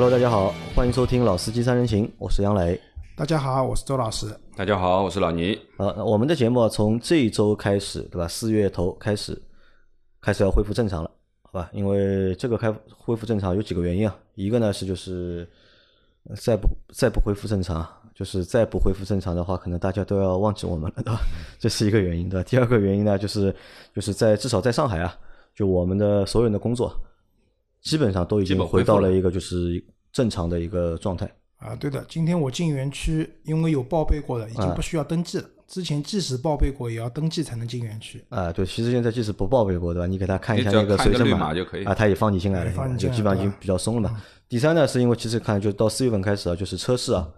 Hello，大家好，欢迎收听《老司机三人行》，我是杨磊。大家好，我是周老师。大家好，我是老倪。呃，我们的节目从这一周开始，对吧？四月头开始，开始要恢复正常了，好吧？因为这个开恢复正常有几个原因啊，一个呢是就是再不再不恢复正常，就是再不恢复正常的话，可能大家都要忘记我们了，对吧？这是一个原因，对吧？第二个原因呢，就是就是在至少在上海啊，就我们的所有人的工作基本上都已经回到了一个就是正常的一个状态。啊，对的，今天我进园区，因为有报备过的，已经不需要登记了。之前即使报备过，也要登记才能进园区。啊，对，其实现在即使不报备过，对吧？你给他看一下那个随身码就可以啊，他也放你进来了，就基本上已经比较松了嘛。第三呢，是因为其实看就到四月份开始啊，就是车市啊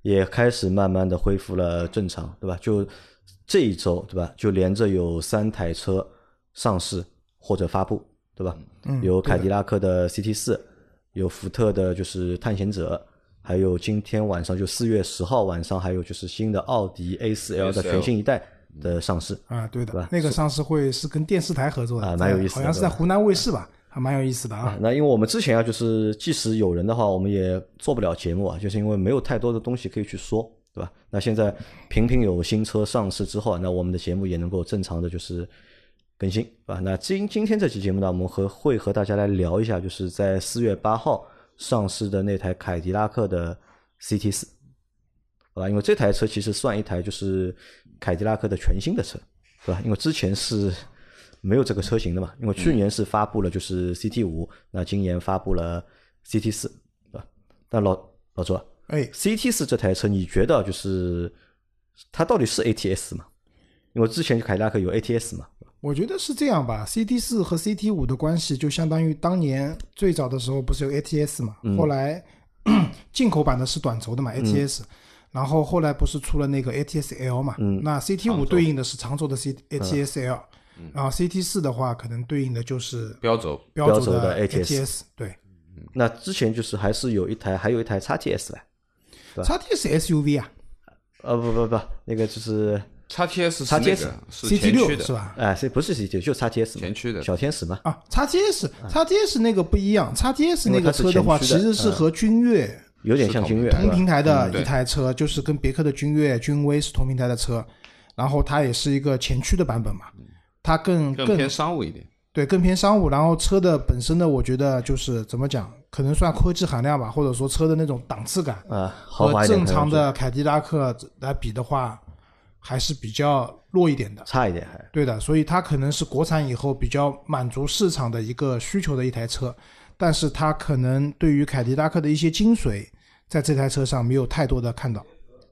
也开始慢慢的恢复了正常，对吧？就这一周，对吧？就连着有三台车上市或者发布，对吧？嗯，有凯迪拉克的 CT 四，有福特的就是探险者。还有今天晚上就四月十号晚上，还有就是新的奥迪 A 四 L 的全新一代的上市啊，对的，那个上市会是跟电视台合作的啊，蛮有意思，好像是在湖南卫视吧，还蛮有意思的啊。那因为我们之前啊，就是即使有人的话，我们也做不了节目啊，就是因为没有太多的东西可以去说，对吧？那现在频频有新车上市之后，那我们的节目也能够正常的就是更新，啊。那今今天这期节目呢，我们和会和大家来聊一下，就是在四月八号。上市的那台凯迪拉克的 CT 四，好吧，因为这台车其实算一台就是凯迪拉克的全新的车，对吧？因为之前是没有这个车型的嘛，因为去年是发布了就是 CT 五，那今年发布了 CT 四，对吧？但老老周，哎，CT 四这台车你觉得就是它到底是 ATS 吗？因为之前凯迪拉克有 ATS 嘛。我觉得是这样吧，CT 四和 CT 五的关系就相当于当年最早的时候不是有 ATS 嘛，后来 进口版的是短轴的嘛 ATS，然后后来不是出了那个 ATS L 嘛，那 CT 五对应的是长轴的 C ATS L，然后 CT 四的话可能对应的就是标轴标轴的 ATS，对，那之前就是还是有一台还有一台 XTS 嘞，XTS SUV 啊，呃不不不，那个就是。叉 T S 叉 T S C T 六是吧？哎，是不是 C T 就叉 T S 前驱的小天使嘛？啊，叉 T S 叉 T S 那个不一样，叉 T S 那个车的话，其实是和君越有点像君越同平台的一台车，就是跟别克的君越、君威是同平台的车，然后它也是一个前驱的版本嘛，它更更偏商务一点，对，更偏商务。然后车的本身的，我觉得就是怎么讲，可能算科技含量吧，或者说车的那种档次感啊，和正常的凯迪拉克来比的话。还是比较弱一点的，差一点还对的，所以它可能是国产以后比较满足市场的一个需求的一台车，但是它可能对于凯迪拉克的一些精髓，在这台车上没有太多的看到。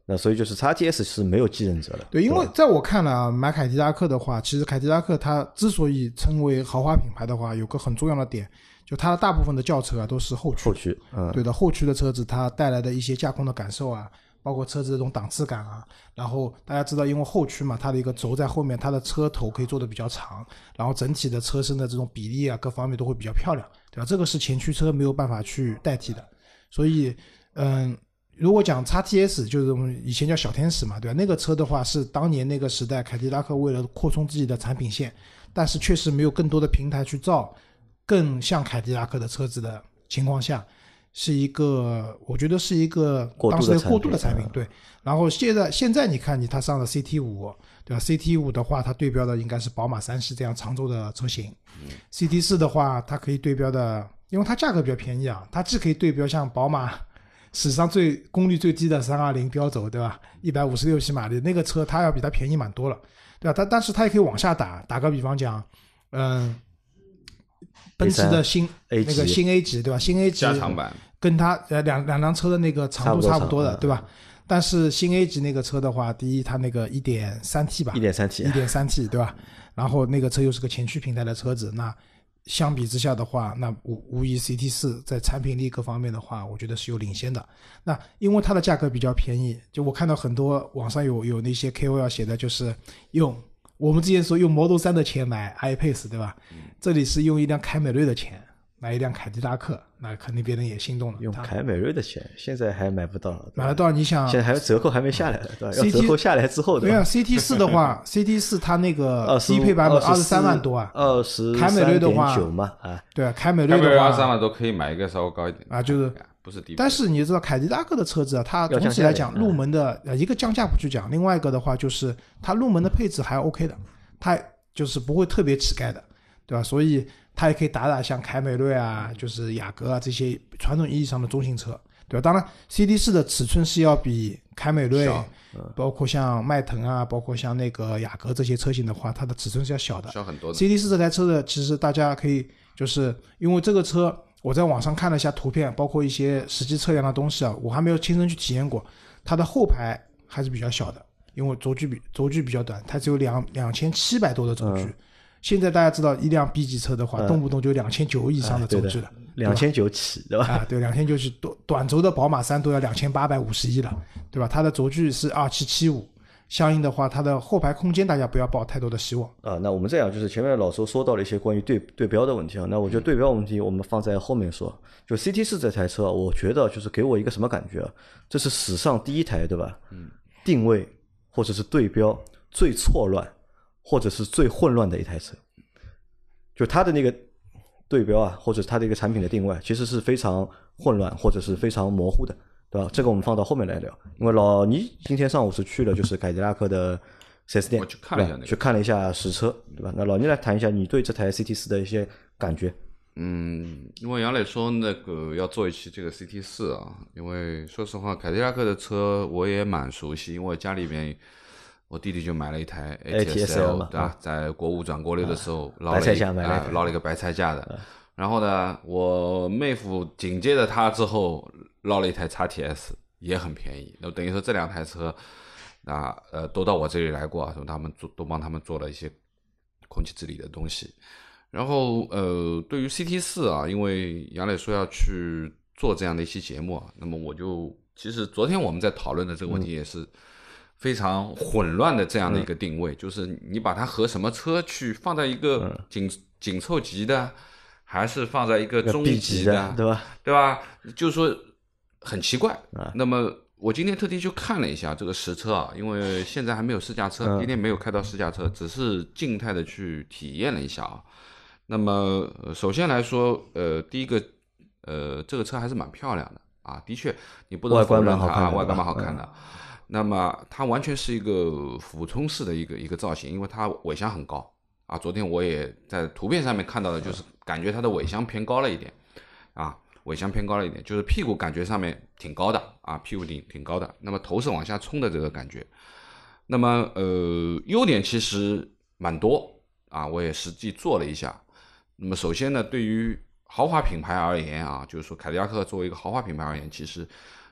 那所以就是叉 GS 是没有继任者的。对，因为在我看来啊，买凯迪拉克的话，其实凯迪拉克它之所以称为豪华品牌的话，有个很重要的点，就它的大部分的轿车啊都是后驱。后驱，嗯，对的，后驱的车子它带来的一些驾控的感受啊。包括车子这种档次感啊，然后大家知道，因为后驱嘛，它的一个轴在后面，它的车头可以做的比较长，然后整体的车身的这种比例啊，各方面都会比较漂亮，对吧？这个是前驱车没有办法去代替的。所以，嗯，如果讲叉 T S，就是我们以前叫小天使嘛，对吧？那个车的话是当年那个时代凯迪拉克为了扩充自己的产品线，但是确实没有更多的平台去造更像凯迪拉克的车子的情况下。是一个，我觉得是一个当时过渡的产品，对。然后现在现在你看，你它上了 CT 五，对吧？CT 五的话，它对标的应该是宝马三系这样长轴的车型。CT 四的话，它可以对标的，因为它价格比较便宜啊，它既可以对标像宝马史上最功率最低的三二零标轴，对吧？一百五十六匹马力那个车，它要比它便宜蛮多了，对吧？它但是它也可以往下打，打个比方讲，嗯。奔驰的新那个新 A 级对吧？新 A 级加长版跟它呃两两辆车的那个长度差不多的对吧？但是新 A 级那个车的话，第一它那个一点三 T 吧，一点三 T，一点三 T 对吧？然后那个车又是个前驱平台的车子，那相比之下的话，那无无疑 CT 四在产品力各方面的话，我觉得是有领先的。那因为它的价格比较便宜，就我看到很多网上有有那些 KOL 写的就是用。我们之前说用 Model 3的钱买 iPace，对吧？这里是用一辆凯美瑞的钱买一辆凯迪拉克，那肯定别人也心动了。用凯美瑞的钱，现在还买不到。买得到？你想？现在还有折扣还没下来，对吧？要折扣下来之后，对啊，CT 四的话，CT 四它那个低配版本二十三万多啊。二十凯美瑞的话，九嘛，啊，对啊，凯美瑞的话，二十三万多可以买一个稍微高一点啊，就是不是低配。但是你知道凯迪拉克的车子啊，它总体来讲，嗯入门的呃一个降价不去讲，另外一个的话就是它入门的配置还 OK 的，它就是不会特别乞丐的，对吧？所以它也可以打打像凯美瑞啊，就是雅阁啊这些传统意义上的中型车，对吧？当然，CD 四的尺寸是要比凯美瑞，包括像迈腾啊，包括像那个雅阁这些车型的话，它的尺寸是要小的。小很多的。CD 四这台车的，其实大家可以就是因为这个车，我在网上看了一下图片，包括一些实际测量的东西啊，我还没有亲身去体验过。它的后排还是比较小的，因为轴距比轴距比较短，它只有两两千七百多的轴距。嗯现在大家知道，一辆 B 级车的话，嗯动不动就两千九以上的轴距了。两千九起，对吧？啊，对，两千九起短短轴的宝马三都要两千八百五十一了，对吧？它的轴距是二七七五，相应的话，它的后排空间大家不要抱太多的希望。啊，那我们这样，就是前面老周说到了一些关于对对标的问题啊，那我觉得对标问题我们放在后面说。就 CT 四这台车啊，我觉得就是给我一个什么感觉啊？这是史上第一台，对吧？嗯。定位或者是对标最错乱，或者是最混乱的一台车。就它的那个对标啊，或者它的一个产品的定位，其实是非常混乱或者是非常模糊的，对吧？这个我们放到后面来聊。因为老倪今天上午是去了就是凯迪拉克的 四 S 店，我去看了一下去看了一下实车，对吧？那老倪来谈一下你对这台 CT 四的一些感觉。嗯，因为杨磊说那个要做一期这个 CT 四啊，因为说实话，凯迪拉克的车我也蛮熟悉，因为家里面我弟弟就买了一台 ATSL 嘛对吧？在国五转国六的时候捞了一白菜价买了一啊了一个白菜价的，然后呢，我妹夫紧接着他之后捞了一台 XTS，也很便宜，那等于说这两台车啊呃都到我这里来过啊，说他们做都帮他们做了一些空气治理的东西。然后呃，对于 CT 四啊，因为杨磊说要去做这样的一期节目啊，那么我就其实昨天我们在讨论的这个问题也是非常混乱的这样的一个定位，就是你把它和什么车去放在一个紧紧凑级的，还是放在一个中级级的，对吧？对吧？就是说很奇怪啊。那么我今天特地去看了一下这个实车啊，因为现在还没有试驾车，嗯今天没有开到试驾车，只是静态的去体验了一下啊。那么呃首先来说，呃，第一个，呃，这个车还是蛮漂亮的啊，的确，你不能外观否认它啊，蛮好看的外观蛮好看的。那么它完全是一个俯冲式的一个一个造型，因为它尾箱很高啊。昨天我也在图片上面看到的，就是感觉它的尾箱偏高了一点啊，尾箱偏高了一点，就是屁股感觉上面挺高的啊，屁股顶挺高的。那么头是往下冲的这个感觉。那么呃，优点其实蛮多啊，我也实际做了一下。那么首先呢，对于豪华品牌而言啊，就是说凯迪拉克作为一个豪华品牌而言，其实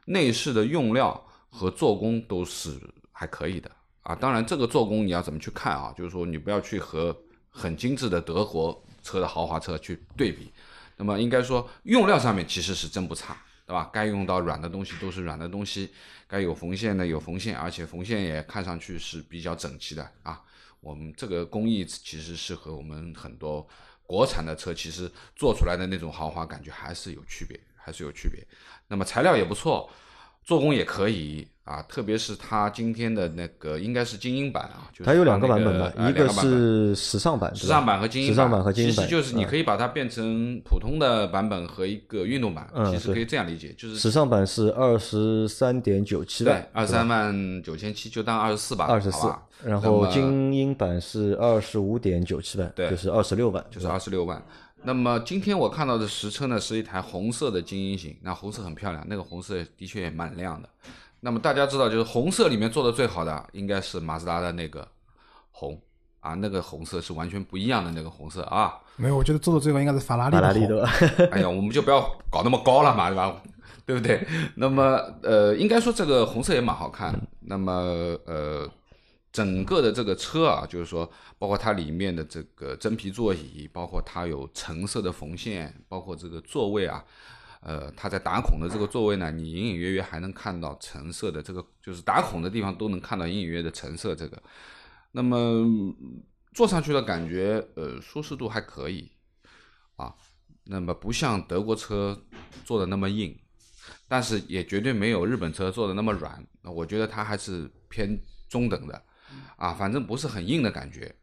内饰的用料和做工都是还可以的啊。当然，这个做工你要怎么去看啊？就是说你不要去和很精致的德国车的豪华车去对比。那么应该说用料上面其实是真不差，对吧？该用到软的东西都是软的东西，该有缝线的有缝线，而且缝线也看上去是比较整齐的啊。我们这个工艺其实是和我们很多国产的车其实做出来的那种豪华感觉还是有区别，还是有区别。那么材料也不错，做工也可以啊，特别是它今天的那个应该是精英版啊，就是它有两个版本吧，一个是时尚版，时尚版和精英时尚版和精英版，其实就是你嗯可以把它变成普通的版本和一个运动版，嗯其实可以这样理解，就是时尚版是二十三点九七对万，二十三万九千七，就当二十四吧，二十四，然后精英版是二十五点九七万，对就是二十六万，就是二十六万。那么今天我看到的实车呢，是一台红色的精英型，那红色很漂亮，那个红色的确也蛮亮的。那么大家知道，就是红色里面做的最好的应该是马自达的那个红啊，那个红色是完全不一样的那个红色啊。没有，我觉得做的最好应该是法拉利法拉利的？哎呀，我们就不要搞那么高了嘛，对吧？对不对？那么呃，应该说这个红色也蛮好看。那么呃，整个的这个车啊，就是说，包括它里面的这个真皮座椅，包括它有橙色的缝线，包括这个座位啊，呃，它在打孔的这个座位呢，你隐隐约约还能看到橙色的这个，就是打孔的地方都能看到隐隐约约的橙色这个。那么坐上去的感觉，呃，舒适度还可以啊。那么不像德国车做的那么硬，但是也绝对没有日本车做的那么软。那我觉得它还是偏中等的，啊，反正不是很硬的感觉。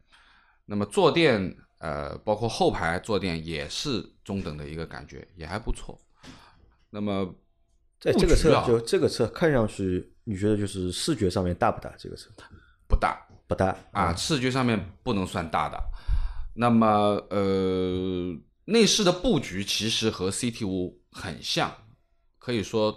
那么坐垫，呃，包括后排坐垫也是中等的一个感觉，也还不错。那么在这个车啊就这个车看上去，你觉得就是视觉上面大不大？这个车不大不大啊，视觉上面不能算大的。那么呃，内饰的布局其实和 CT 五很像，可以说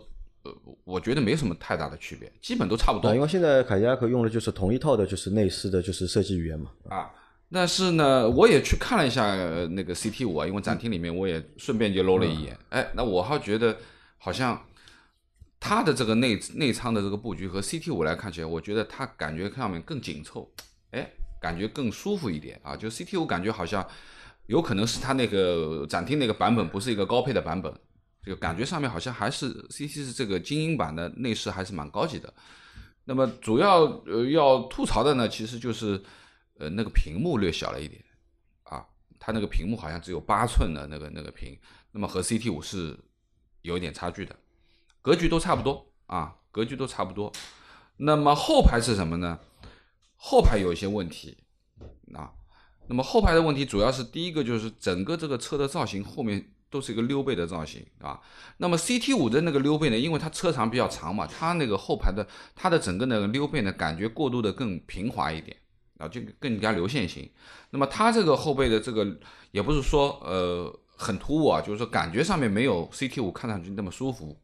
呃，我觉得没什么太大的区别，基本都差不多啊，因为现在凯迪拉克用的就是同一套的，就是内饰的，就是设计语言嘛。啊。但是呢，我也去看了一下呃那个 CT 五啊，因为展厅里面我也顺便就搂了一眼，哎，那我还觉得好像它的这个内内舱的这个布局和 CT 五来看起来，我觉得它感觉上面更紧凑，哎，感觉更舒服一点啊。就 CT 五感觉好像有可能是它那个展厅那个版本不是一个高配的版本，就感觉上面好像还是 CT 是这个精英版的内饰还是蛮高级的。那么主要呃要吐槽的呢，其实就是呃那个屏幕略小了一点啊，它那个屏幕好像只有八寸的那个那个屏，那么和 CT 五是有一点差距的，格局都差不多啊，格局都差不多。那么后排是什么呢？后排有一些问题啊。那么后排的问题主要是第一个就是整个这个车的造型后面都是一个溜背的造型啊。那么 CT 五的那个溜背呢，因为它车长比较长嘛，它那个后排的它的整个那个溜背呢，感觉过渡的更平滑一点啊，就更加流线型。那么它这个后背的这个也不是说呃很突兀啊，就是说感觉上面没有 CT 五看上去那么舒服，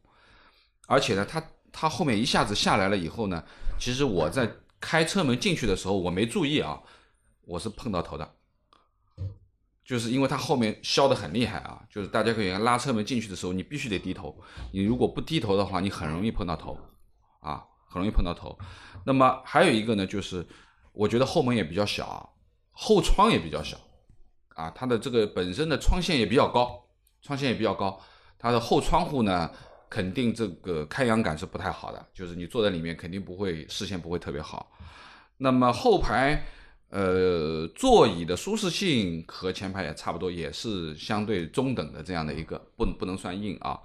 而且呢，它它后面一下子下来了以后呢，其实我在开车门进去的时候我没注意啊，我是碰到头的。就是因为它后面削的很厉害啊，就是大家可以看拉车门进去的时候，你必须得低头，你如果不低头的话，你很容易碰到头，啊，很容易碰到头。那么还有一个呢，就是我觉得后门也比较小，后窗也比较小，啊，它的这个本身的窗线也比较高，窗线也比较高，它的后窗户呢，肯定这个开阳感是不太好的，就是你坐在里面肯定不会视线不会特别好。那么后排。呃，座椅的舒适性和前排也差不多，也是相对中等的这样的一个，不不能算硬啊。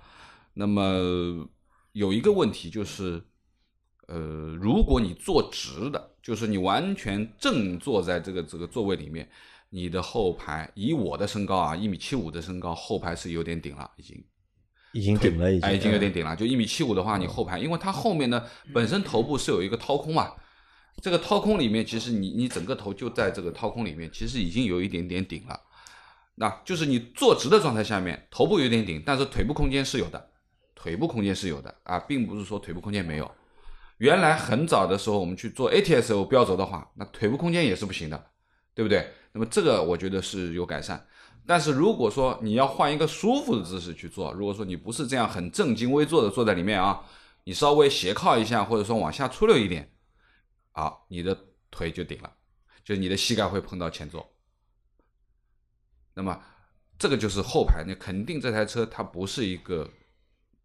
那么有一个问题就是，呃，如果你坐直的，就是你完全正坐在这个这个座位里面，你的后排以我的身高啊，一米七五的身高，后排是有点顶了，已经。已经顶了，已经哎，已经有点顶了。就一米七五的话，你后排，因为它后面呢本身头部是有一个掏空嘛，这个掏空里面，其实你你整个头就在这个掏空里面，其实已经有一点点顶了。那就是你坐直的状态下面，头部有点顶，但是腿部空间是有的，腿部空间是有的啊，并不是说腿部空间没有。原来很早的时候，我们去做 ATS-O 标轴的话，那腿部空间也是不行的，对不对？那么这个我觉得是有改善。但是如果说你要换一个舒服的姿势去做，如果说你不是这样很正襟危坐的坐在里面啊，你稍微斜靠一下，或者说往下出溜一点，啊，你的腿就顶了，就是你的膝盖会碰到前座。那么这个就是后排，那肯定这台车它不是一个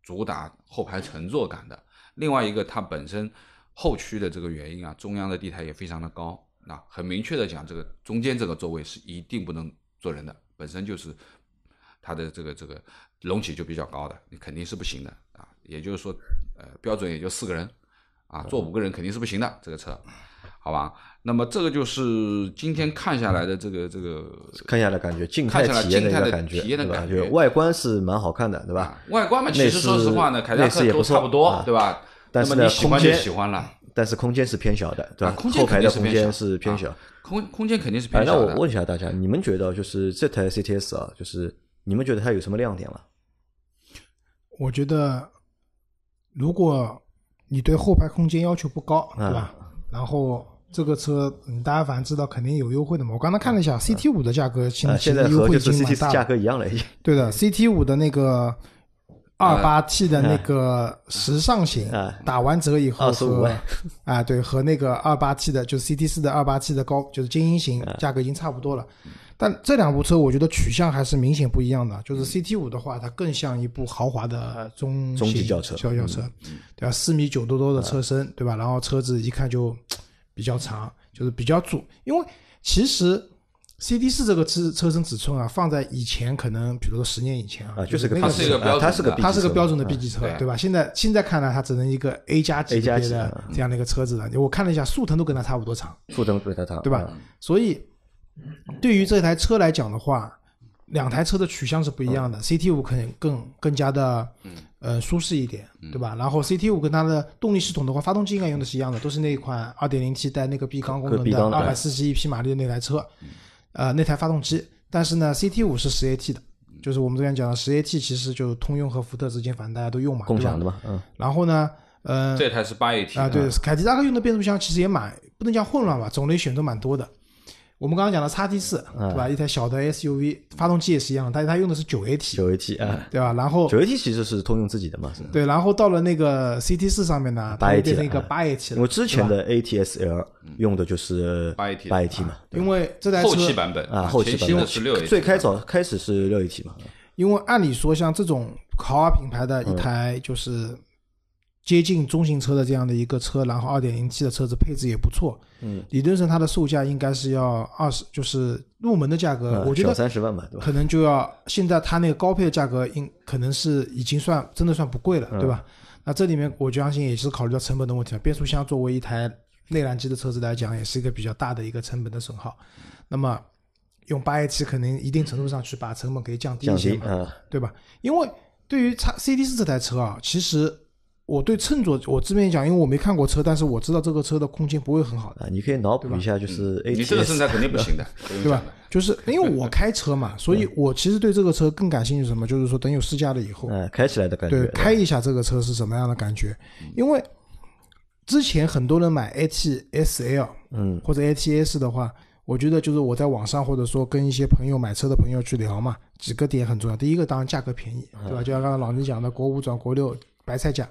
主打后排乘坐感的。另外一个，它本身后驱的这个原因啊，中央的地台也非常的高，那很明确的讲，这个中间这个座位是一定不能坐人的，本身就是它的这个这个隆起就比较高的，你肯定是不行的啊。也就是说，呃，标准也就四个人啊，坐五个人肯定是不行的这个车，好吧？那么这个就是今天看下来的这个这个看下来感觉静态体验的一个感觉，体验的？感觉外观是蛮好看的，对吧？啊外观嘛，其实说实话呢，凯迪拉克都内饰也不错差不多啊，对吧？但是呢，那么你喜欢就空间喜欢了，但是空间是偏小的，对吧？啊空间后排的空间是偏小。空空间肯定是哎，那我偏小的。问一下大家，你们觉得就是这台 CTS 啊，就是你们觉得它有什么亮点吗？我觉得，如果你对后排空间要求不高，嗯对吧？然后这个车，嗯，大家反正知道肯定有优惠的嘛。我刚才看了一下，CT 五的价格现啊，在优惠经蛮 CT 价大了。格一样了，已经。对的，CT 五的那个二八 T 的那个时尚型啊，打完折以后25和万 啊对和那个二八 T 的，就是 CT 四的二八 T 的高，就是精英型，价格已经差不多了。但这两部车我觉得取向还是明显不一样的。就是 CT 五的话，它更像一部豪华的中中级型轿车轿轿车，对吧？四米九多多的车身，对吧？然后车子一看就比较长，就是比较主，因为其实 CD 四这个车车身尺寸啊，放在以前可能，比如说十年以前啊，啊，就是个它是一个标准的 B 它是个级车标准的 B 嗯级车，对对吧？现在现在看来，它只能一个 A 加级别的嗯这样的一个车子了。我看了一下，速腾都跟它差不多长，速腾比它长对吧？所以对于这台车来讲的话，两台车的取向是不一样的。CT 五可能更更加的呃舒适一点，对吧？然后 CT 五跟它的动力系统的话，发动机应该用的是一样的，都是那一款 2.0T 带那个闭缸功能的二百四十一匹马力的那台车，呃，那台发动机。但是呢，CT 五是十 AT 的，就是我们之前讲的十 AT，其实就通用和福特之间，反正大家都用嘛，对吧？共享的嘛，嗯，然后呢，呃，这台是八 AT 啊，对，凯迪拉克用的变速箱其实也蛮不能讲混乱吧，种类选择蛮多的。我们刚刚讲的叉 T 四，对吧？一台小的 SUV，发动机也是一样，但是它用的是九 AT，九 AT 啊，对吧？然后九 AT 其实是通用自己的嘛，是。对，然后到了那个 CT 四上面呢，它八就 AT 变成一个的八 AT 了，因为之前的 ATSL 用的就是八 AT 八 AT 嘛，因为这台车后期版本。啊，后期版本。是六 AT，最开早开始是六 AT 嘛，因为按理说像这种豪华品牌的一台就是接近中型车的这样的一个车，然后二点零 T 的车子配置也不错，嗯，理论上它的售价应该是要二十，就是入门的价格，嗯我觉得三十万吧？可能就要现在它那个高配的价格应可能是已经算真的算不贵了，嗯对吧？那这里面我相信也是考虑到成本的问题了。变速箱作为一台内燃机的车子来讲，也是一个比较大的一个成本的损耗。那么用八 AT 可能一定程度上去把成本可以降低一些嘛，对吧？因为对于叉 C D 四这台车啊，其实我对乘坐我这边讲，因为我没看过车，但是我知道这个车的空间不会很好的。啊，你可以脑补一下，就是嗯你这个身材肯定不行的，对吧？就是因为我开车嘛，所以我其实对这个车更感兴趣什么？就是说等有试驾了以后，哎，开起来的感觉，对，开一下这个车是什么样的感觉？因为之前很多人买 ATSL 嗯，或者 ATS 的话，我觉得就是我在网上或者说跟一些朋友买车的朋友去聊嘛，几个点很重要。第一个当然价格便宜，对吧？就像刚才老倪讲的，国五转国六白菜价。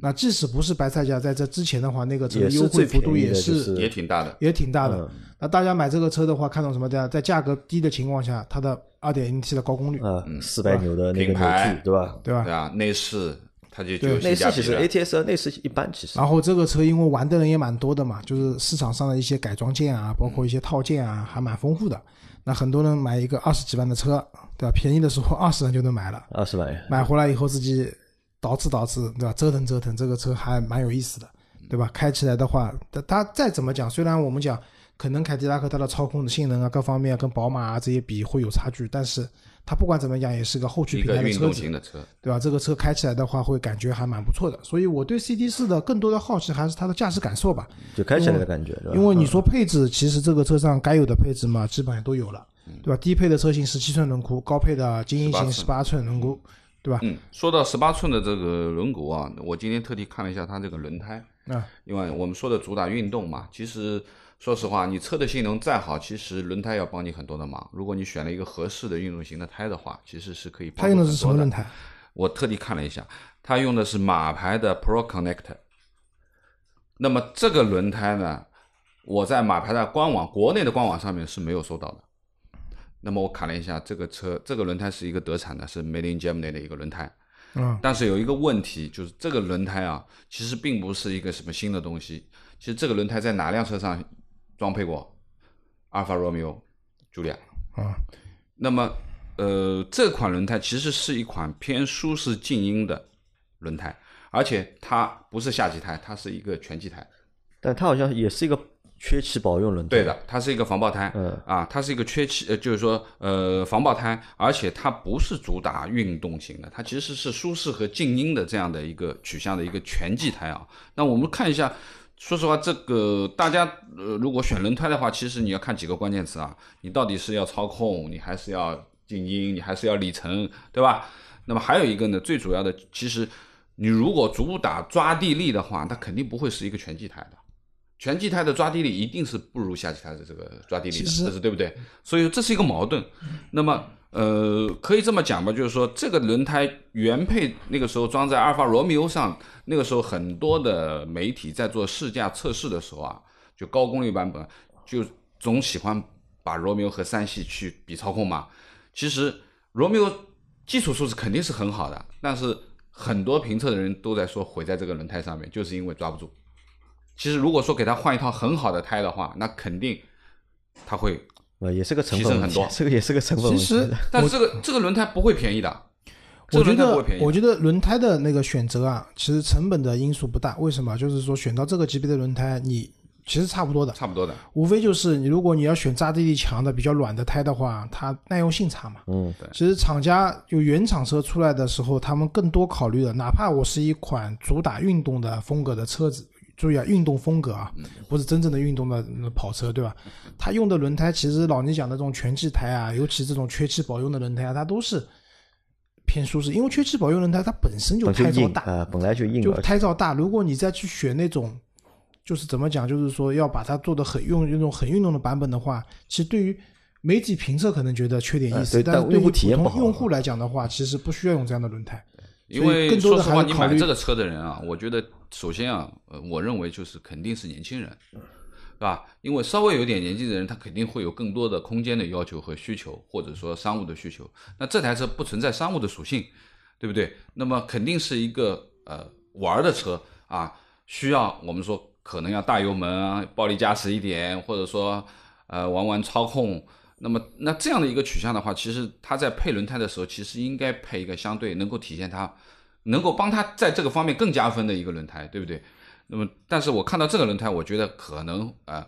那即使不是白菜价，在这之前的话，那个车优惠幅度也是也挺大的。也挺大的。嗯那大家买这个车的话，看重什么的？在价格低的情况下，它的 2.0T 的高功率，嗯，四百牛的那个扭矩，对吧？对吧对？啊，内饰它就就内饰其实。ATS 内饰一般，其实然后这个车因为玩的人也蛮多的嘛，就是市场上的一些改装件啊，包括一些套件啊，还蛮丰富的。那很多人买一个二十几万的车，对吧？便宜的时候二十万就能买了，二十万元，买回来以后自己捯饬捯饬，对吧？折腾折腾，这个车还蛮有意思的，对吧？开起来的话，它它再怎么讲，虽然我们讲可能凯迪拉克它的操控的性能啊，各方面跟宝马啊这些比会有差距，但是它不管怎么讲也是个后驱平一个运动台的车子，型的车，对吧？这个车开起来的话，会感觉还蛮不错的。所以我对 CT 四的更多的好奇还是它的驾驶感受吧。就开起来的感觉，因为你说配置，其实这个车上该有的配置嘛，基本上都有了，对吧？低配的车型十七寸轮毂，高配的精英型十八寸轮毂，对吧？嗯，说到十八寸的这个轮毂啊，我今天特地看了一下它这个轮胎，啊，因为我们说的主打运动嘛，其实说实话，你车的性能再好，其实轮胎要帮你很多的忙。如果你选了一个合适的运动型的胎的话，其实是可以帮它用的是什么轮胎？我特地看了一下，它用的是马牌的 Pro Connect。那么这个轮胎呢，我在马牌的官网国内的官网上面是没有搜到的。那么我看了一下，这个车这个轮胎是一个德产的，是 Made in Germany 的一个轮胎。嗯，但是有一个问题，就是这个轮胎啊，其实并不是一个什么新的东西。其实这个轮胎在哪辆车上装配过？阿尔法罗密欧、朱莉亚。啊，那么，呃，这款轮胎其实是一款偏舒适静音的轮胎，而且它不是夏季胎，它是一个全季胎。但它好像也是一个缺气保用轮胎，对的，它是一个防爆胎，嗯啊，它是一个缺气，呃，就是说，呃，防爆胎，而且它不是主打运动型的，它其实是舒适和静音的这样的一个取向的一个全季胎啊。那我们看一下，说实话，这个大家呃，如果选轮胎的话，其实你要看几个关键词啊，你到底是要操控，你还是要静音，你还是要里程，对吧？那么还有一个呢，最主要的，其实你如果主打抓地力的话，它肯定不会是一个全季胎的。全季胎的抓地力一定是不如夏季胎的这个抓地力的，这是对不对？所以这是一个矛盾。那么，呃，可以这么讲吧，就是说这个轮胎原配那个时候装在阿尔法罗密欧上，那个时候很多的媒体在做试驾测试的时候啊，就高功率版本就总喜欢把罗密欧和三系去比操控嘛。其实罗密欧基础素质肯定是很好的，但是很多评测的人都在说毁在这个轮胎上面，就是因为抓不住。其实如果说给他换一套很好的胎的话，那肯定他会，呃，也是个成本很多 这个也是个成本问题。其实 但这个这个轮胎不会便宜的，我觉得我。觉得轮胎的那个选择啊，其实成本的因素不大。为什么？就是说选到这个级别的轮胎，你其实差不多的，差不多的。无非就是你如果你要选扎地力强的、比较软的胎的话，它耐用性差嘛。嗯，对其实厂家就原厂车出来的时候，他们更多考虑的，哪怕我是一款主打运动的风格的车子，注意啊，运动风格啊，不是真正的运动的呃跑车，对吧？它用的轮胎，其实老倪讲的这种全气胎啊，尤其这种缺气保用的轮胎啊，它都是偏舒适，因为缺气保用轮胎它本身就胎噪大，本来就硬，就胎噪大。如果你再去选那种，就是怎么讲，就是说要把它做的很用那种很运动的版本的话，其实对于媒体评测可能觉得缺点意思，但是对于普通用户来讲的话，其实不需要用这样的轮胎。因为说实话，你买这个车的人啊，我觉得首先啊，呃，我认为就是肯定是年轻人，是吧？因为稍微有点年纪的人，他肯定会有更多的空间的要求和需求，或者说商务的需求。那这台车不存在商务的属性，对不对？那么肯定是一个呃玩的车啊，需要我们说可能要大油门啊，暴力驾驶一点，或者说呃玩玩操控。那么那这样的一个取向的话，其实它在配轮胎的时候，其实应该配一个相对能够体现它，能够帮它在这个方面更加分的一个轮胎，对不对？那么，但是我看到这个轮胎，我觉得可能呃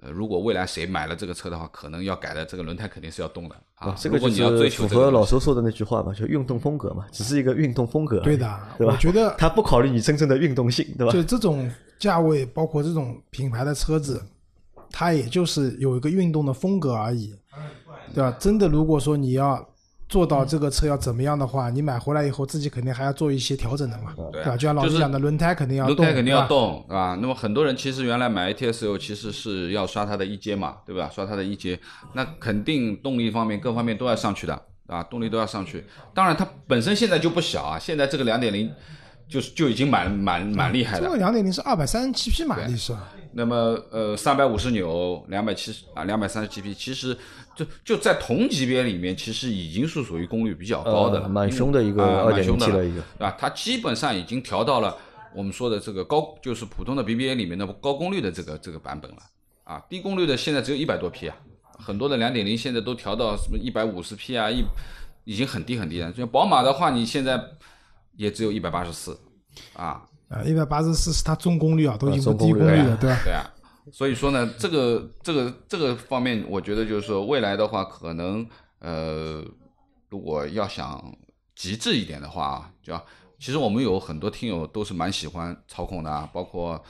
呃，如果未来谁买了这个车的话，可能要改的这个轮胎肯定是要动的啊。这个就如果你要追是符合老周说的那句话嘛，就运动风格嘛，只是一个运动风格，对的，对吧？我觉得他不考虑你真正的运动性，对吧？就这种价位，包括这种品牌的车子，它也就是有一个运动的风格而已，对吧？真的，如果说你要做到这个车要怎么样的话，你买回来以后自己肯定还要做一些调整的嘛，对啊吧？就像老师讲的，轮胎肯定要动，轮胎肯定要动，对吧？那么很多人其实原来买 ATS-L 其实是要刷它的一阶嘛，对吧？刷它的一阶，那肯定动力方面各方面都要上去的，啊，动力都要上去。当然它本身现在就不小啊，现在这个两点零就是就已经蛮蛮蛮厉害的这个。两点零是二百三十七匹马力是吧？那么呃，三百五十牛，两百七十啊，两百三十七匹，其实就就在同级别里面，其实已经是属于功率比较高的了，呃蛮凶的一个啊蛮凶 2.0T 的的一个对吧？它基本上已经调到了我们说的这个高，就是普通的 BBA 里面的高功率的这个这个版本了啊，低功率的现在只有一百多匹啊，很多的两点零现在都调到什么一百五十匹啊，一已经很低很低了。就宝马的话，你现在也只有一百八十四啊，啊，一百八十四是它中功率啊，都已经中功率不低功率了，对对吧？对啊，所以说呢，这个这个这个方面，我觉得就是说，未来的话，可能呃，如果要想极致一点的话啊，就要其实我们有很多听友都是蛮喜欢操控的啊，包括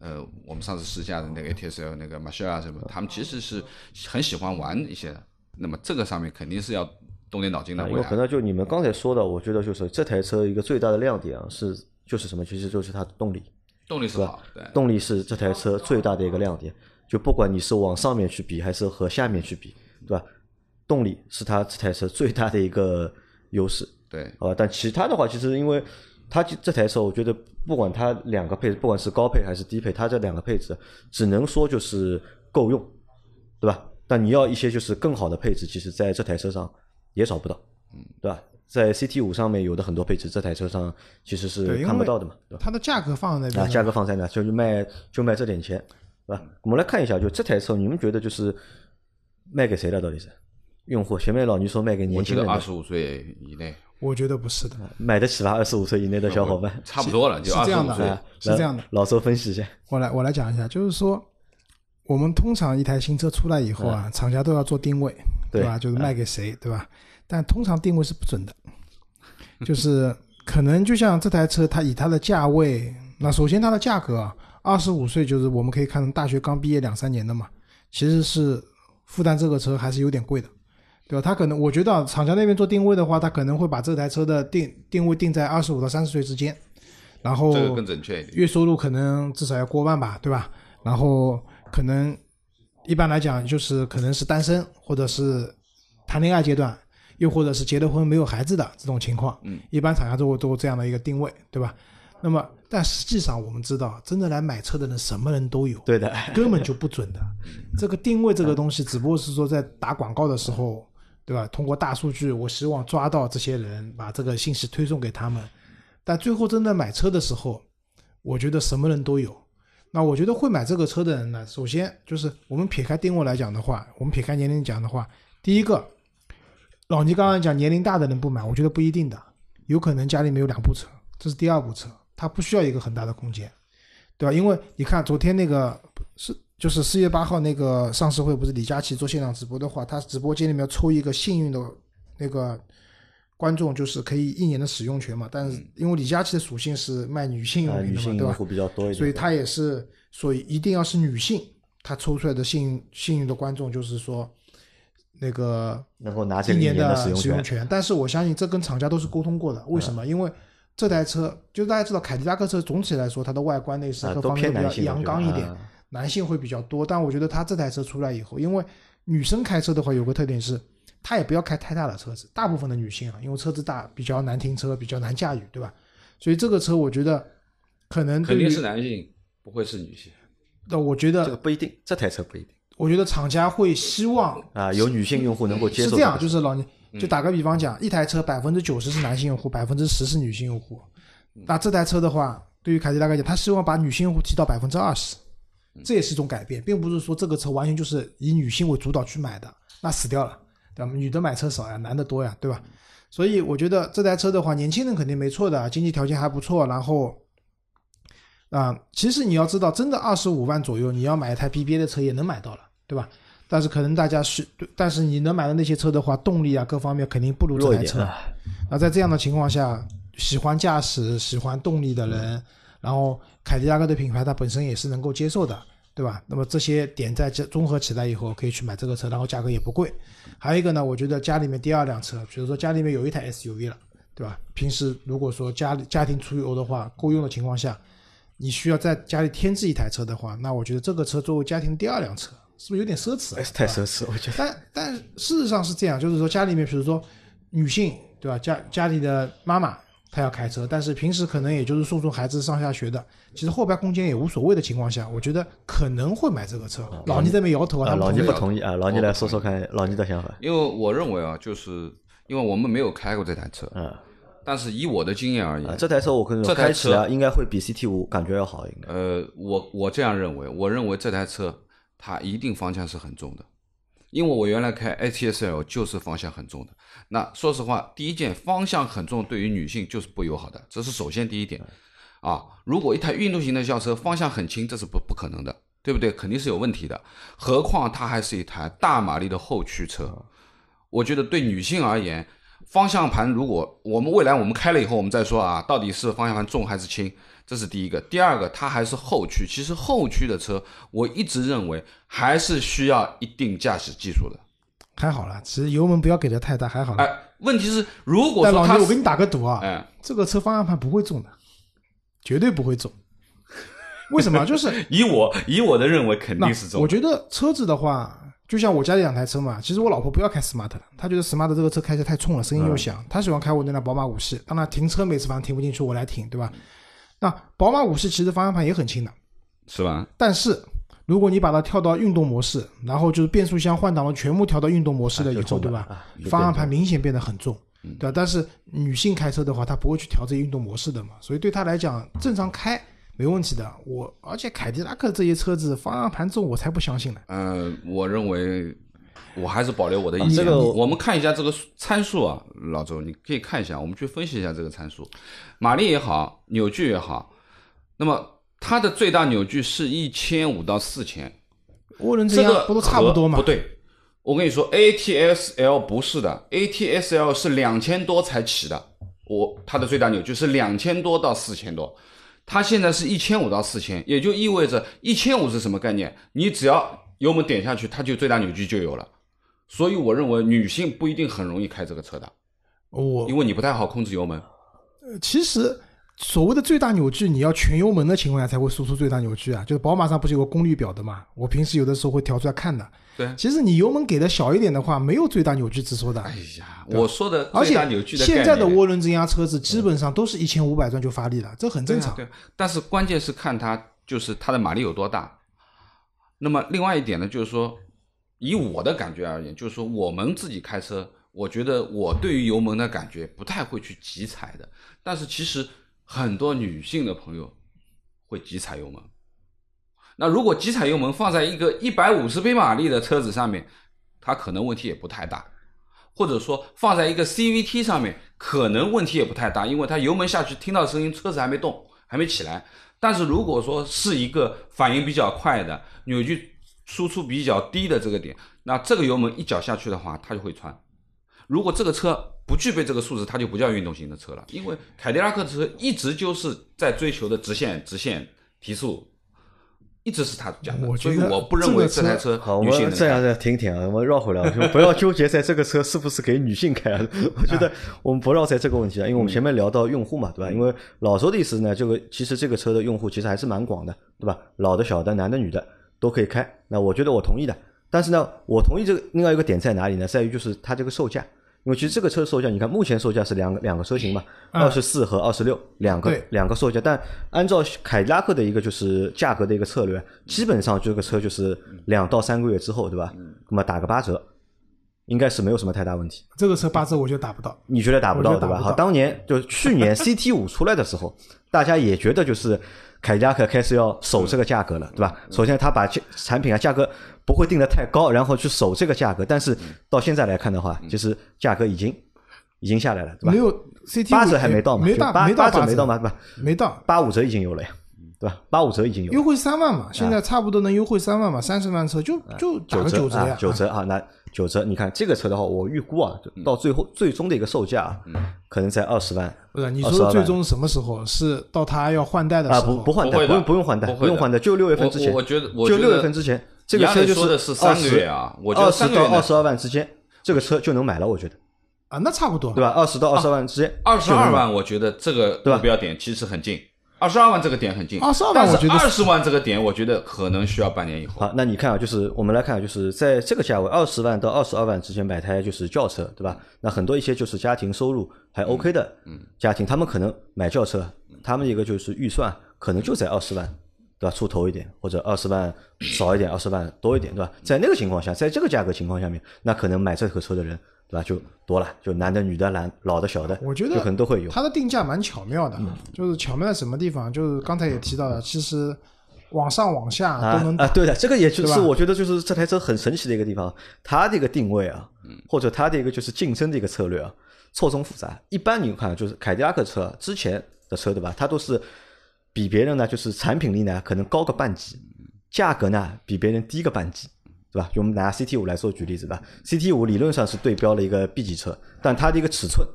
呃，我们上次试驾的那个 ATS-L 那个马歇尔什么，他们其实是很喜欢玩一些的。那么这个上面肯定是要动点脑筋的，未来啊因为可能就你们刚才说的，我觉得就是这台车一个最大的亮点啊，是就是什么？其实就是它的动力，动力是吧，对动力是这台车最大的一个亮点。就不管你是往上面去比，还是和下面去比，对吧？动力是它这台车最大的一个优势，对好吧？但其他的话，其实因为它这这台车，我觉得不管它两个配置，不管是高配还是低配，它这两个配置只能说就是够用，对吧？但你要一些就是更好的配置，其实在这台车上也找不到，嗯，对吧？在 CT 五上面有的很多配置，这台车上其实是看不到的嘛，对吧？它的价格放在那边啊，价格放在那，就是卖就卖这点钱，对吧？我们来看一下，就这台车，你们觉得就是卖给谁了？到底是用户？前面老倪说卖给年轻人的二，十五岁以内我觉得不是的，买得起吧？二十五岁以内的小伙伴，差不多了，就是二十这样的五岁。啊，是这样的老周分析一下，我来我来讲一下，就是说，我们通常一台新车出来以后啊，厂家都要做定位，对吧？就是卖给谁，对吧？但通常定位是不准的，就是可能就像这台车，它以它的价位，那首先它的价格啊，二十五岁就是我们可以看大学刚毕业两三年的嘛，其实是负担这个车还是有点贵的，对吧？他可能我觉得啊厂家那边做定位的话，他可能会把这台车的定定位定在二十五到三十岁之间，然后这个更准确一点。月收入可能至少要过万吧，对吧？然后可能一般来讲就是可能是单身或者是谈恋爱阶段，又或者是结了婚没有孩子的这种情况，嗯，一般厂家都会做这样的一个定位，对吧？那么但实际上我们知道，真的来买车的人什么人都有，对的，根本就不准的。这个定位这个东西，只不过是说在打广告的时候，对吧？通过大数据，我希望抓到这些人，把这个信息推送给他们。但最后真的买车的时候，我觉得什么人都有。那我觉得会买这个车的人呢，首先就是我们撇开定位来讲的话，我们撇开年龄讲的话，第一个，老倪刚刚讲年龄大的人不买，我觉得不一定的，有可能家里面有两部车，这是第二部车，他不需要一个很大的空间，对吧？因为你看昨天那个是就是四月八号那个上市会，不是李佳琦做现场直播的话，他直播间里面抽一个幸运的那个观众，就是可以一年的使用权嘛。但是因为李佳琦的属性是卖女性啊，用品的嘛，女性对吧？用户比较多一点，所以他也是，所以一定要是女性，他抽出来的幸运幸运的观众，就是说那个能够拿这一年的使使用权。但是我相信这跟厂家都是沟通过的，为什么？因为这台车就大家知道，凯迪拉克车总体来说它的外观内饰各方面比较阳刚一点，啊男性会比较多。但我觉得它这台车出来以后，因为女生开车的话有个特点是，她也不要开太大的车子。大部分的女性啊，因为车子大比较难停车，比较难驾驭，对吧？所以这个车我觉得可能肯定是男性，不会是女性。那我觉得这个，不一定，这台车不一定我觉得厂家会希望啊，有女性用户能够接受是这样，就是老年，就打个比方讲，一台车百分之九十是男性用户，百分之十是女性用户。那这台车的话，对于凯迪拉克讲，他希望把女性用户提到百分之二十，这也是一种改变，并不是说这个车完全就是以女性为主导去买的，那死掉了，对吧？女的买车少呀，男的多呀，对吧？所以我觉得这台车的话，年轻人肯定没错的，经济条件还不错，然后。啊，其实你要知道，真的二十五万左右，你要买一台 BBA 的车也能买到了，对吧？但是可能大家是，但是你能买的那些车的话，动力啊各方面肯定不如这台车。那在这样的情况下，喜欢驾驶、喜欢动力的人，然后凯迪拉克的品牌它本身也是能够接受的，对吧？那么这些点在这综合起来以后，可以去买这个车，然后价格也不贵。还有一个呢，我觉得家里面第二辆车，比如说家里面有一台 SUV 了，对吧？平时如果说家里家庭出游的话，够用的情况下，你需要在家里添置一台车的话，那我觉得这个车作为家庭第二辆车，是不是有点奢侈、啊？太奢侈，我觉得。但但事实上是这样，就是说家里面，比如说女性，对吧？家家里的妈妈她要开车，但是平时可能也就是送送孩子上下学的，其实后排空间也无所谓的情况下，我觉得可能会买这个车。老倪在那边摇头啊，老倪不同意啊，老倪来说说看老倪的想法。因为我认为啊，就是因为我们没有开过这台车，嗯，但是以我的经验而啊言，这台车我跟你说，这台开起来应该会比 CT 五感觉要好，应该。呃，我我这样认为，我认为这台车它一定方向是很重的，因为我原来开 ATS-L 就是方向很重的。那说实话，第一件方向很重对于女性就是不友好的，这是首先第一点。啊，如果一台运动型的轿车方向很轻，这是不不可能的，对不对？肯定是有问题的。何况它还是一台大马力的后驱车，我觉得对女性而言，方向盘如果我们未来我们开了以后，我们再说啊，到底是方向盘重还是轻，这是第一个。第二个，它还是后驱。其实后驱的车，我一直认为还是需要一定驾驶技术的。还好了，其实油门不要给的太大，还好了。哎，问题是如果老倪，我给你打个赌啊，哎，这个车方向盘不会重的，绝对不会重。为什么？就是以我以我的认为肯定是这种我。觉得车子的话，就像我家里两台车嘛，其实我老婆不要开 smart 了，她觉得 smart 这个车开起来太冲了，声音又响。她喜欢开我那辆宝马五系，当然停车每次反正停不进去，我来停，对吧？那宝马五系其实方向盘也很轻的，是吧？但是如果你把它跳到运动模式，然后就是变速箱换挡了全部调到运动模式了以后，啊对吧？啊方向盘明显变得很重，嗯对吧？但是女性开车的话，她不会去调这运动模式的嘛，所以对她来讲，正常开没问题的。我而且凯迪拉克这些车子方向盘重，我才不相信呢。呃，我认为我还是保留我的意见。啊这个我们看一下这个参数啊，老周，你可以看一下，我们去分析一下这个参数，马力也好，扭矩也好，那么它的最大扭矩是一千五到四千，涡轮增压不都差不多吗？不对，我跟你说，ATS-L 不是的，ATS-L 是两千多才起的，我它的最大扭矩是两千多到四千多，它现在是一千五到四千，也就意味着一千五是什么概念？你只要油门点下去，它就最大扭矩就有了。所以我认为女性不一定很容易开这个车的，我因为你不太好控制油门。呃其实所谓的最大扭矩，你要全油门的情况下才会输出最大扭矩啊。就是宝马上不是有个功率表的嘛？我平时有的时候会调出来看的。对其实你油门给的小一点的话，没有最大扭矩之说的。哎呀，我说的而最大且扭矩的概念现在的涡轮增压车子基本上都是一千五百转就发力了，这很正常。对啊，对啊但是关键是看它就是它的马力有多大。那么另外一点呢，就是说，以我的感觉而言，就是说我们自己开车，我觉得我对于油门的感觉不太会去急踩的。但是其实很多女性的朋友会急踩油门。那如果急踩油门放在一个一百五十匹马力的车子上面，它可能问题也不太大。或者说放在一个 CVT 上面，可能问题也不太大，因为它油门下去听到声音，车子还没动，还没起来。但是如果说是一个反应比较快的，扭矩输出比较低的这个点，那这个油门一脚下去的话，它就会穿。如果这个车不具备这个素质，它就不叫运动型的车了。因为凯迪拉克的车一直就是在追求的直线、直线提速，一直是他讲的。所以我不认为这台车好，我们这样再停停啊，我们绕回来，就不要纠结在这个车是不是给女性开啊。我觉得我们不绕在这个问题啊，因为我们前面聊到用户嘛，对吧？因为老周的意思呢，这个其实这个车的用户其实还是蛮广的，对吧？老的、小的、男的、女的都可以开。那我觉得我同意的，但是呢，我同意这个另外一个点在哪里呢？在于就是它这个售价。因为其实这个车售价，你看目前售价是两个两个车型嘛，嗯二十四和二十六两个两个售价，但按照凯迪拉克的一个就是价格的一个策略，基本上这个车就是两到三个月之后，对吧？那么打个八折，应该是没有什么太大问题。这个车八折我觉得打不到。你觉得打不到对吧？好，当年就是去年 CT 五出来的时候，大家也觉得就是凯迪拉克开始要守这个价格了，对吧？首先，他把这产品啊价格不会定的太高，然后去守这个价格。但是到现在来看的话，其实价格已经已经下来了，对吧没？有 CT 八折还没到嘛，没到没到八八折没到嘛，对吧？没到，八五折已经有了呀，对吧？八五折已经有了优惠三万嘛，现在差不多能优惠三万嘛，三十万车就就打九折啊个九折呀，，九折啊，那九折，你看这个车的话，我预估啊，到最后最终的一个售价啊，可能在二十万不是你说的最终什么时候？是到他要换代的啊，时候？不不换代，不用不用换代，不用换代，就六月份之前，我我觉得就六月份之前，这个车就杨磊说的是三个月啊我觉得二十到二十二万之间，这个车就能买了，我觉得，啊，那差不多，对吧？二十到二十二万之间，二十二万，我觉得这个对吧？目标点其实很近。二十二万这个点很近，22万但是我觉得是二十万这个点，我觉得可能需要半年以后。好，那你看啊，就是我们来看啊，就是在这个价位二十万到二十二万之间买台就是轿车，对吧？那很多一些就是家庭收入还 OK 的家庭，他们可能买轿车，他们一个就是预算可能就在二十万，对吧？出头一点，或者二十万少一点，二十万多一点，对吧？在那个情况下，在这个价格情况下面，那可能买这个车的人，对吧？就多了，就男的、女的、男老的、小的，我觉得就可能都会有。它的定价蛮巧妙的，嗯就是巧妙在什么地方？就是刚才也提到了，其实往上往下都能啊啊，对的，这个也就是我觉得就是这台车很神奇的一个地方，它的一个定位啊，或者它的一个就是竞争的一个策略啊，错综复杂。一般你看就是凯迪拉克车之前的车对吧，它都是比别人呢就是产品力呢可能高个半级，价格呢比别人低个半级。对吧？就我们拿 CT 五来做举例子吧，CT 五理论上是对标了一个 B 级车，但它的一个尺寸，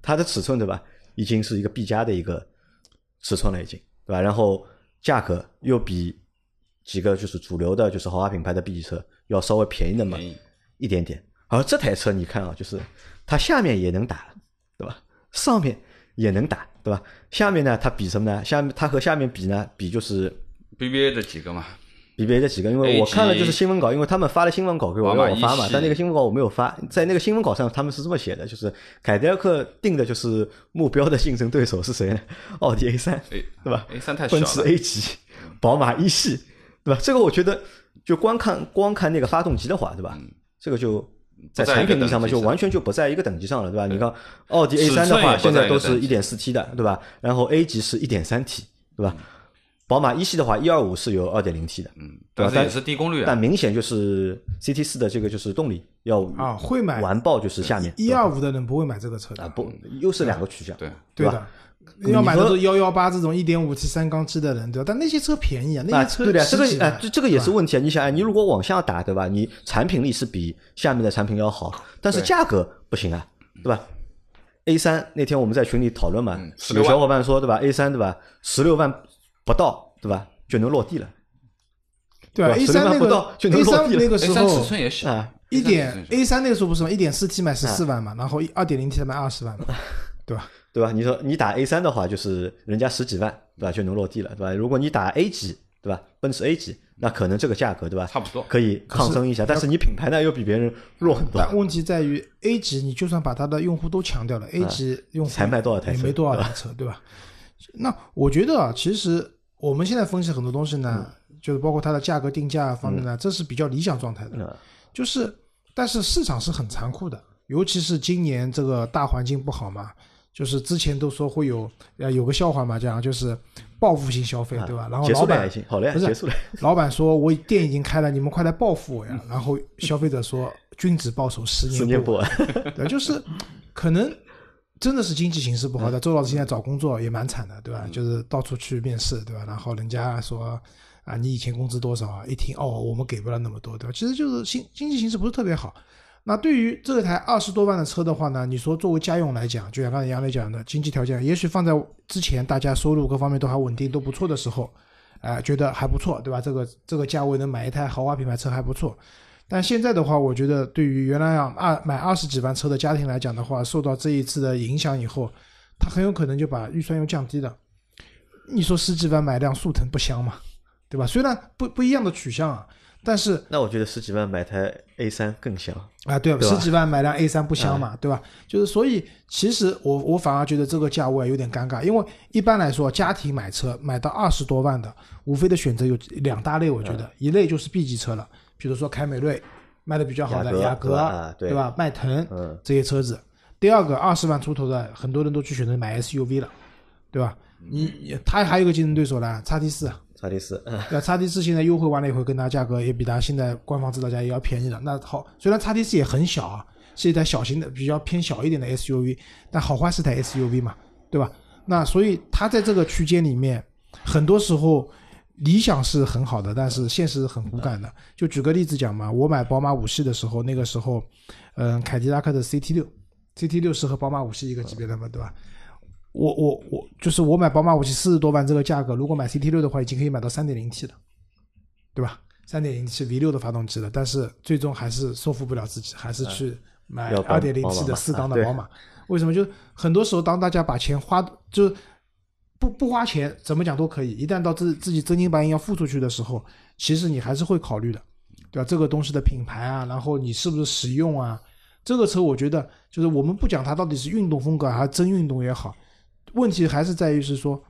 它的尺寸对吧，已经是一个 B 加的一个尺寸了，已经对吧？然后价格又比几个就是主流的，就是豪华品牌的 B 级车要稍微便宜那么一点点。而这台车你看啊，就是它下面也能打，对吧？上面也能打，对吧？下面呢，它比什么呢？下面它和下面比呢，比就是 BBA 的几个嘛，比别的几个，因为我看了就是新闻稿，因为他们发了新闻稿给我让我发嘛但那个新闻稿我没有发，在那个新闻稿上他们是这么写的，就是凯迪拉克定的就是目标的竞争对手是谁呢？奥迪 A 三，哎，对吧？A 三太小奔驰，A 级，宝马一系，对吧？这个我觉得就光看光看那个发动机的话，对吧？这个就在产品力上面等级上就完全就不在一个等级上了，对吧？你看奥迪 A 尺三的话，现在都是一点四 T 的，对吧？然后 A 级是一点三 T，对吧？宝马一系的话，一二五是有二点零 T 的，嗯，对但是也是低功率啊。但明显就是 CT 四的这个就是动力要啊会买完爆，就是下面一二五的人不会买这个车的，啊不又是两个取向，对，吧对的。要买的是幺幺八这种一点五 T 三缸机的人，对吧？但那些车便宜啊，那啊，些车对的，这个哎，这这个也是问题啊。你想，哎，你如果往下打，对吧？你产品力是比下面的产品要好，但是价格不行啊，对吧？A 三那天我们在群里讨论嘛，嗯有小伙伴说，对吧？A 三对吧？十六万不到，对吧？就能落地了对吧？A 三那16万不到个就能 A 落地了三那个时三尺候寸也小，啊。一点 A 三那个时候不是吗？一点四 T 卖十四万嘛，然后二点零 T 卖二十万嘛，对吧？对吧？你说你打 A 三的话，就是人家十几万，对吧？就能落地了，对吧？如果你打 A 级，对吧？奔驰 A 级，那可能这个价格，对吧？差不多。可以抗争一下，但是你品牌呢又比别人弱很多。但问题在于 A 级，你就算把它的用户都强调了，A 级用户才卖多少台车也没多少台车，对吧？那我觉得啊，其实我们现在分析很多东西呢，就是包括它的价格定价方面呢，这是比较理想状态的。嗯就是，但是市场是很残酷的，尤其是今年这个大环境不好嘛，就是之前都说会有呃有个笑话嘛，讲就是报复性消费，对吧？然后老板好了呀，不是结束了。老板说我店已经开了，你们快来报复我呀！然后消费者说君子报仇十十年不年不，晚，对，就是可能真的是经济形势不好的。周老师现在找工作也蛮惨的，对吧？就是到处去面试，对吧？然后人家说啊，你以前工资多少啊？一听哦，我们给不了那么多，对吧？其实就是经经济形势不是特别好。那对于这台二十多万的车的话呢，你说作为家用来讲，就像刚才杨磊讲的，经济条件也许放在之前大家收入各方面都还稳定都不错的时候，哎、觉得还不错，对吧？这个这个价位能买一台豪华品牌车还不错。但现在的话，我觉得对于原来啊二买二十几万车的家庭来讲的话，受到这一次的影响以后，他很有可能就把预算又降低了。你说十几万买辆速腾不香吗？对吧？虽然不不一样的取向啊，但是那我觉得十几万买台 A 三更香。啊，对，对吧嗯十几万买辆 A 三不香嘛，对吧？就是所以，其实我我反而觉得这个价位有点尴尬，因为一般来说，家庭买车买到二十多万的，无非的选择有两大类，我觉得、嗯一类就是 B 级车了，比如说凯美瑞卖的比较好的雅雅阁对吧啊对吧？迈腾、嗯这些车子。第二个二十万出头的，很多人都去选择买 SUV 了，对吧？你你它还有个竞争对手呢，叉 T 四。叉 T 四，嗯对，叉 T 四现在优惠完了以后，跟它价格也比它现在官方指导价也要便宜了。那好，虽然叉 T 四也很小啊，是一台小型的、比较偏小一点的 SUV，但好坏是台 SUV 嘛，对吧？那所以它在这个区间里面，很多时候理想是很好的，但是现实很骨感的。就举个例子讲嘛，我买宝马五系的时候，那个时候，嗯、凯迪拉克的 CT 六，CT 六是和宝马五系一个级别的嘛，对吧？我我我就是我买宝马五系四十多万这个价格，如果买 CT 六的话，已经可以买到三点零 T 了，对吧？三点零 T V 六的发动机了，但是最终还是说服不了自己，还是去买二点零 T 的四缸的宝马。为什么？就很多时候，当大家把钱花，就是不不花钱，怎么讲都可以。一旦到自自己真金白银要付出去的时候，其实你还是会考虑的，对吧？这个东西的品牌啊，然后你是不是实用啊？这个车我觉得就是我们不讲它到底是运动风格还是真运动也好，问题还是在于是说，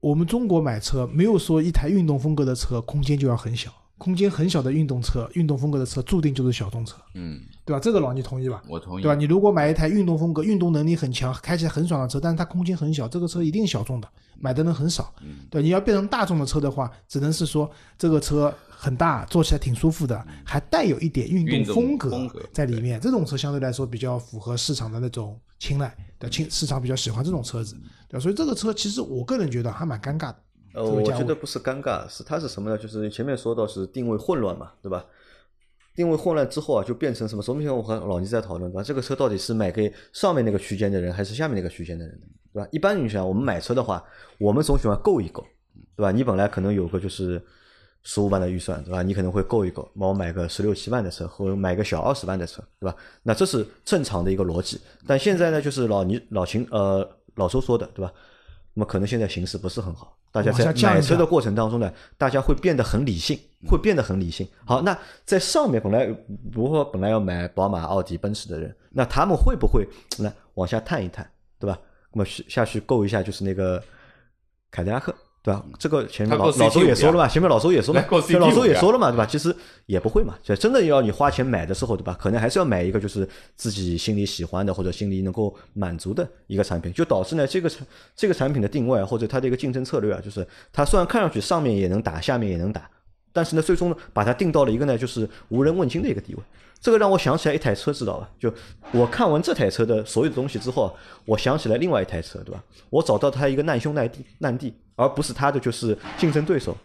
我们中国买车没有说一台运动风格的车空间就要很小，空间很小的运动车、运动风格的车注定就是小众车，嗯，对吧？这个老你同意吧？我同意。对吧？你如果买一台运动风格、运动能力很强、开起来很爽的车，但是它空间很小，这个车一定小众的，买的人很少。嗯对，你要变成大众的车的话，只能是说这个车很大，坐起来挺舒服的，还带有一点运运动动风格风格在里面。这种车相对来说比较符合市场的那种青睐，对，青市场比较喜欢这种车子，对吧，所以这个车其实我个人觉得还蛮尴尬的。呃，我觉得不是尴尬，是它是什么呢？就是前面说到是定位混乱嘛，对吧？定位混乱之后啊，就变成什么？昨天我和老倪在讨论，对吧？这个车到底是买给上面那个区间的人，还是下面那个区间的人，对吧？一般你想，我们买车的话，我们总喜欢够一够，对吧？你本来可能有个就是十五万的预算，对吧？你可能会够一够，帮我买个十六七万的车，或者买个小二十万的车，对吧？那这是正常的一个逻辑。但现在呢，就是老倪老秦呃老周说的，对吧？那么可能现在形势不是很好，大家在买车的过程当中呢，大家会变得很理性，会变得很理性。好，那在上面本来如果本来要买宝马、奥迪、奔驰的人，那他们会不会来往下探一探，对吧？那么去下去够一下就是那个凯迪拉克，对吧？这个前面老老周也说了嘛，前面老周也说了来够，前面老周也说了嘛，对吧？其实也不会嘛，就真的要你花钱买的时候，对吧？可能还是要买一个就是自己心里喜欢的或者心里能够满足的一个产品，就导致呢这个产这个产品的定位啊，或者它的一个竞争策略啊，就是它虽然看上去上面也能打，下面也能打，但是呢，最终把它定到了一个呢就是无人问津的一个地位。这个让我想起来一台车，知道吧？就我看完这台车的所有的东西之后啊，我想起来另外一台车，对吧？我找到它一个难兄难弟难弟，而不是它的就是竞争对手，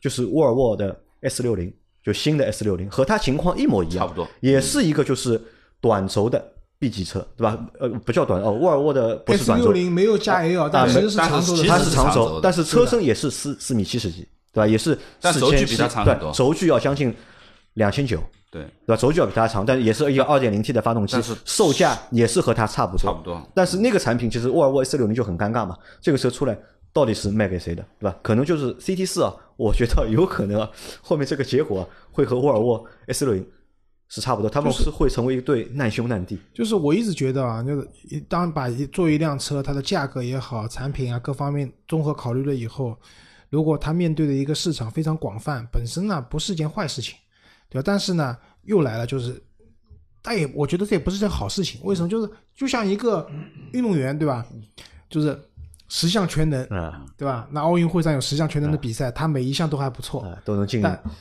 就是沃尔沃的 S 六零，就新的 S 六零，和它情况一模一样，差不多也是一个就是短轴的 B 级车，对吧？呃，不叫短哦，沃尔沃的不是 S 短轴，六零没有加 L，但啊其实是是长轴的，它是长轴但是车身也是四四米七十几，对吧？也是但轴距比它长很多对，轴距要将近两千九，对，对吧？轴距要比它长，但也是一个二点零 T 的发动机是，售价也是和它差不多，差不多。但是那个产品其实沃尔沃 S 六零就很尴尬嘛，这个车出来到底是卖给谁的，对吧？可能就是 CT 四啊，我觉得有可能啊，后面这个结果啊会和沃尔沃 S 六零是差不多，他们是会成为一对难兄难弟。就是我一直觉得啊，就是一当把一做一辆车，它的价格也好，产品啊各方面综合考虑了以后，如果它面对的一个市场非常广泛，本身呢不是件坏事情，对吧？但是呢又来了，就是，但也我觉得这也不是件好事情。为什么？就是就像一个运动员，对吧？就是十项全能，啊对吧？那奥运会上有十项全能的比赛，他每一项都还不错，啊，都能进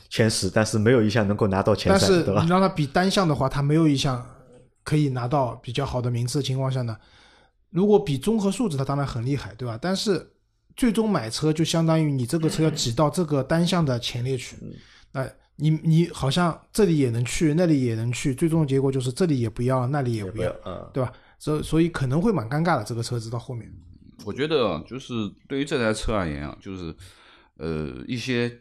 前十，但是没有一项能够拿到前三，你？让他比单项的话，他没有一项可以拿到比较好的名次的情况下呢，如果比综合素质，他当然很厉害，对吧？但是最终买车就相当于你这个车要挤到这个单项的前列去，那你你好像这里也能去，那里也能去，最终的结果就是这里也不要，那里也不要，嗯，对吧？所所以可能会蛮尴尬的，这个车子到后面。我觉得就是对于这台车而言啊，就是呃一些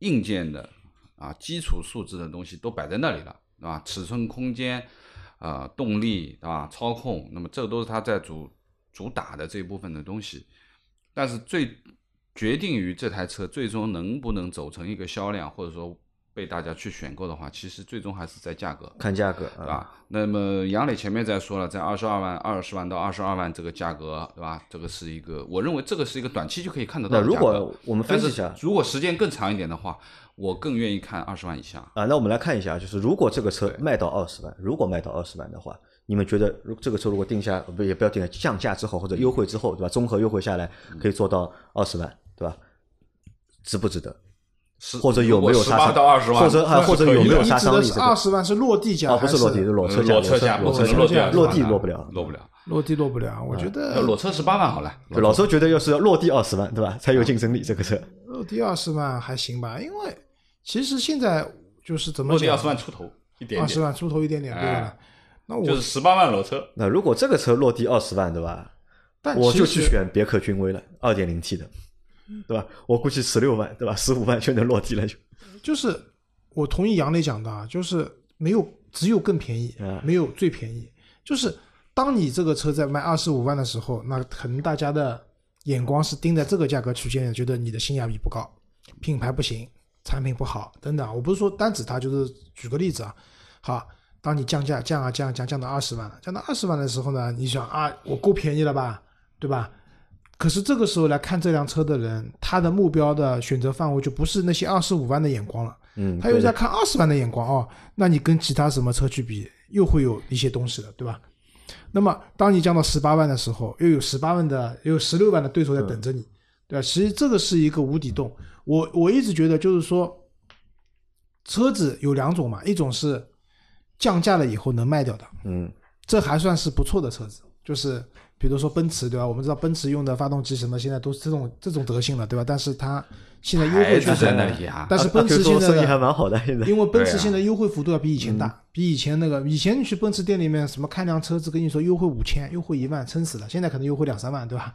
硬件的啊基础素质的东西都摆在那里了，对吧？尺寸、空间。啊，动力对吧？操控，那么这都是它在主主打的这一部分的东西。但是最决定于这台车最终能不能走成一个销量，或者说被大家去选购的话，其实最终还是在价格，看价格，对吧？那么杨磊前面在说了，在二十二万、二十万到二十二万这个价格，对吧？这个是一个，我认为这个是一个短期就可以看得到的价格。那如果我们分析一下，如果时间更长一点的话。我更愿意看二十万以下啊。那我们来看一下，就是如果这个车卖到二十万，如果卖到二十万的话，你们觉得，如这个车如果定下不也不要定下降价之后或者优惠之后，对吧？综合优惠下来可以做到二十万，对吧？值不值得？或者有没有杀伤？到二十万，或者或者有没有杀伤力？二十万是落地价，不是落地，是裸车价，裸车价，裸车价，落地落不了，落不了，落地落不了。我觉得裸车十八万好了。老周觉得要是要落地二十万，对吧？才有竞争力，这个车。落地二十万还行吧，因为。其实现在就是怎么讲？二十万出头一点点，二十万出头一点点，对吧？那我就是十八万裸车。那如果这个车落地二十万，对吧？我就去选别克君威了，二点零 T 的，对吧？我估计十六万，对吧？十五万就能落地了，就。就是我同意杨磊讲的，啊，就是没有只有更便宜，没有最便宜。就是当你这个车在卖二十五万的时候，那可能大家的眼光是盯在这个价格区间，觉得你的性价比不高，品牌不行。产品不好，等等，我不是说单指它，就是举个例子啊。好，当你降价降啊降降降到二十万了，降到二十万的时候呢，你想啊，我够便宜了吧，对吧？可是这个时候来看这辆车的人，他的目标的选择范围就不是那些二十五万的眼光了，嗯，他又在看二十万的眼光哦。那你跟其他什么车去比，又会有一些东西的，对吧？那么当你降到十八万的时候，又有十八万的，又有十六万的对手在等着你，对吧？其实这个是一个无底洞。我我一直觉得就是说，车子有两种嘛，一种是降价了以后能卖掉的，嗯，这还算是不错的车子，就是比如说奔驰，对吧？我们知道奔驰用的发动机什么，现在都是这种这种德性了，对吧？但是它现在优惠确实，但是奔驰现在生意还蛮好的，现在因为奔驰现在优惠幅度要比以前大，比以前那个以前你去奔驰店里面什么看辆车子跟你说优惠五千，优惠一万，撑死了，现在可能优惠两三万，对吧？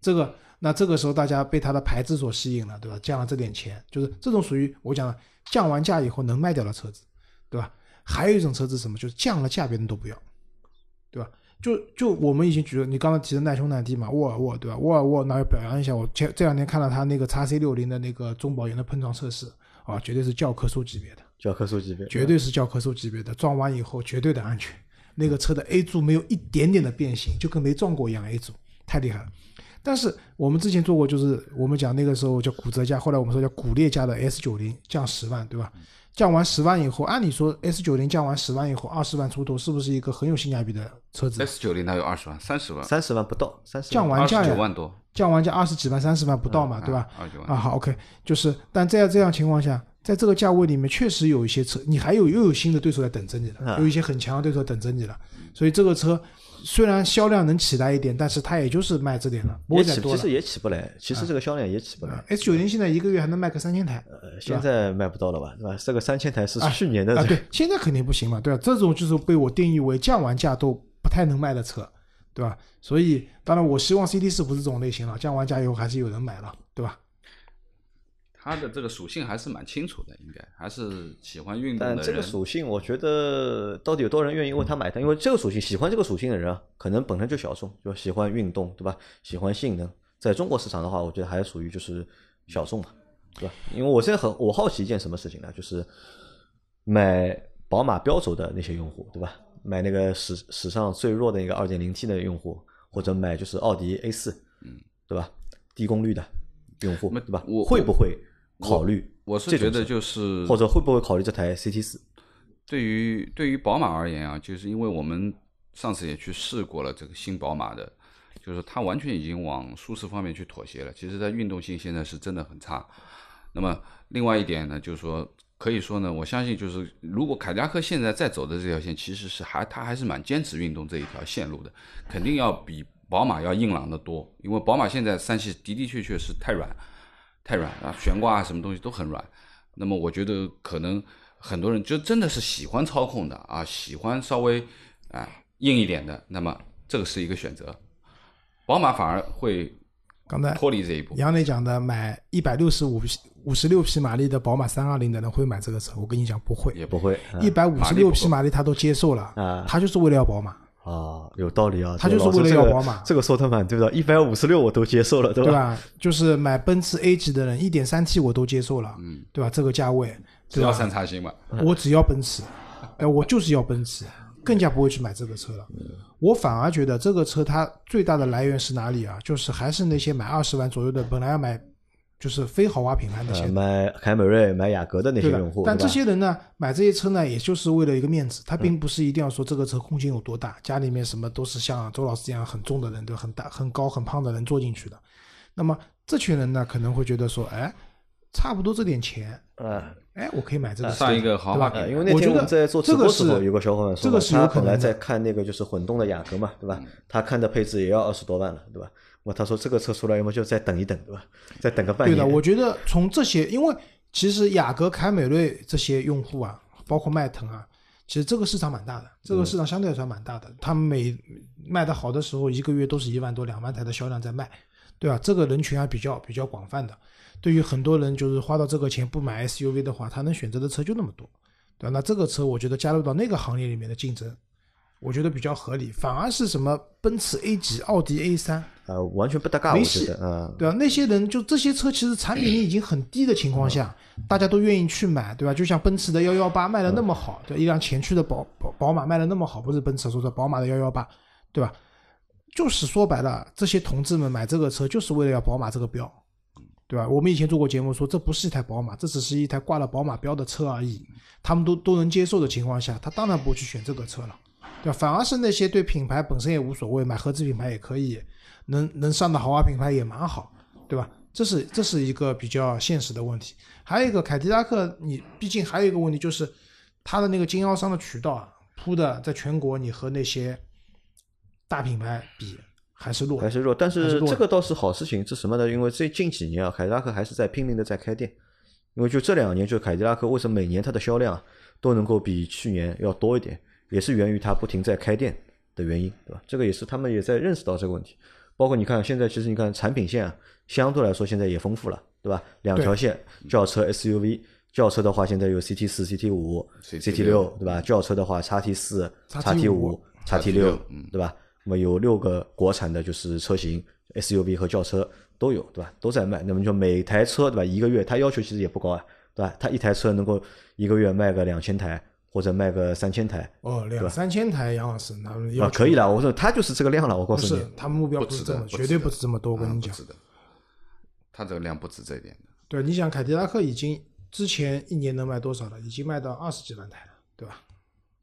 这个。那这个时候大家被它的牌子所吸引了，对吧？降了这点钱，就是这种属于我讲降完价以后能卖掉的车子，对吧？还有一种车子什么，就是降了价别人都不要，对吧？就就我们已经举了，你刚刚提的耐兄耐弟嘛，沃尔沃，对吧？沃尔沃那要表扬一下，我前这两天看了他那个叉 C 六零的那个中保研的碰撞测试，啊，绝对是教科书级别的，教科书级别，绝对是教科书级别的，撞完以后绝对的安全，那个车的 A 柱没有一点点的变形，就跟没撞过一样，A 柱太厉害了。但是我们之前做过，就是我们讲那个时候叫骨折价，后来我们说叫骨裂价的 S 九零降十万，对吧？降完十万以后，按理说 S 九零降完十万以后，二十万出头是不是一个很有性价比的车子？S 九零哪有二十万？三十万？三十万不到，三十降完价九万多，降完价二十几万、三十万不到嘛，对吧？二十万啊，好，OK，就是，但在这样情况下，在这个价位里面，确实有一些车，你还有又有新的对手在等着你了，有一些很强的对手等着你了，所以这个车。虽然销量能起来一点，但是它也就是卖这点了，也起其实也起不来。其实这个销量也起不来。S 九零现在一个月还能卖个三千台，呃，现在卖不到了吧，对吧？这个三千台是去年的啊，对，现在肯定不行嘛，对吧？这种就是被我定义为降完价都不太能卖的车，对吧？所以，当然我希望 CT 四不是这种类型了，降完价以后还是有人买了，对吧？它的这个属性还是蛮清楚的，应该还是喜欢运动的。但这个属性，我觉得到底有多少人愿意为他买单？因为这个属性，喜欢这个属性的人啊，可能本身就小众，就喜欢运动，对吧？喜欢性能，在中国市场的话，我觉得还属于就是小众嘛，对吧？因为我现在很我好奇一件什么事情呢？就是买宝马标轴的那些用户，对吧？买那个史史上最弱的那个二点零 T 的用户，或者买就是奥迪 A 四，嗯，对吧？低功率的用户，对吧？我会不会？考虑，我是觉得就是，或者会不会考虑这台 CT 四？对于对于宝马而言啊，就是因为我们上次也去试过了这个新宝马的，就是它完全已经往舒适方面去妥协了。其实它运动性现在是真的很差。那么另外一点呢，就是说可以说呢，我相信就是如果凯迪拉克现在在走的这条线，其实是还它还是蛮坚持运动这一条线路的，肯定要比宝马要硬朗的多。因为宝马现在三系的的确确是太软，太软啊，悬挂啊什么东西都很软。那么我觉得可能很多人就真的是喜欢操控的啊，喜欢稍微啊硬一点的，那么这个是一个选择。宝马反而会刚才脱离这一步。杨磊讲的，买一百六十五五十六匹马力的宝马三二零的人会买这个车？我跟你讲，不会。也不会，一百五十六匹马力他都接受了啊，他就是为了要宝马啊，有道理啊。他就是为了要宝马，这个说的蛮对的。一百五十六我都接受了，对吧？对吧？就是买奔驰 A 级的人，一点三 T 我都接受了，嗯，对吧？这个价位，只要三叉星嘛，我只要奔驰，哎，我就是要奔驰。更加不会去买这个车了，我反而觉得这个车它最大的来源是哪里啊？就是还是那些买二十万左右的，本来要买就是非豪华品牌那些，买凯美瑞、买雅阁的那些用户。但这些人呢，买这些车呢，也就是为了一个面子，他并不是一定要说这个车空间有多大，家里面什么都是像周老师这样很重的人，对很大、很高、很胖的人坐进去的。那么这群人呢，可能会觉得说，哎，差不多这点钱，嗯。哎，我可以买这个，上一个豪华，因为那天我们在做直播时候，有个小伙伴说，他本来在看那个就是混动的雅阁嘛，对吧？他看的配置也要二十多万了，对吧？我他说这个车出来，要么就再等一等，对吧？再等个半年。对的，我觉得从这些，因为其实雅阁、凯美瑞这些用户啊，包括迈腾啊，其实这个市场蛮大的，这个市场相对来说蛮大的。他们每卖的好的时候，一个月都是一万多、两万台的销量在卖，对吧？这个人群还比较比较广泛的。对于很多人，就是花到这个钱不买 SUV 的话，他能选择的车就那么多，对吧？那这个车我觉得加入到那个行业里面的竞争，我觉得比较合理。反而是什么奔驰 A 级、奥迪 A 三呃，完全不搭嘎，没戏，嗯，对吧？那些人就这些车其实产品力已经很低的情况下，大家都愿意去买，对吧？就像奔驰的幺幺八卖的那么好，对一辆前驱的宝宝宝马卖的那么好，不是奔驰说的宝马的幺幺八，对吧？就是说白了，这些同志们买这个车就是为了要宝马这个标。对吧？我们以前做过节目说，这不是一台宝马，这只是一台挂了宝马标的车而已。他们都都能接受的情况下，他当然不会去选这个车了，对吧？反而是那些对品牌本身也无所谓，买合资品牌也可以，能能上的豪华品牌也蛮好，对吧？这是这是一个比较现实的问题。还有一个凯迪拉克，你毕竟还有一个问题就是，它的那个经销商的渠道啊，铺的在全国，你和那些大品牌比。还是弱，还是弱，但是这个倒是好事情，是什么呢？因为最近几年啊，凯迪拉克还是在拼命的在开店，因为就这两年，就凯迪拉克为什么每年它的销量都能够比去年要多一点，也是源于它不停在开店的原因，对吧？这个也是他们也在认识到这个问题。包括你看现在，其实你看产品线啊，相对来说现在也丰富了，对吧？两条线，轿车、SUV，轿车的话现在有 CT 四、CT 五、CT 六，对吧？轿车的话，叉 T 四、叉 T 五、叉 T 六，对吧？那么有六个国产的，就是车型 SUV 和轿车都有，对吧？都在卖。那么就每台车，对吧？一个月，它要求其实也不高啊，对吧？它一台车能够一个月卖个两千台，或者卖个三千台。哦，两三千台，杨老师，那要可以了。我说他就是这个量了，我告诉你，他目标不是这么，绝对不止这么多。我跟你讲，他这个量不止这一点的。对，你想凯迪拉克已经之前一年能卖多少了？已经卖到二十几万台了，对吧？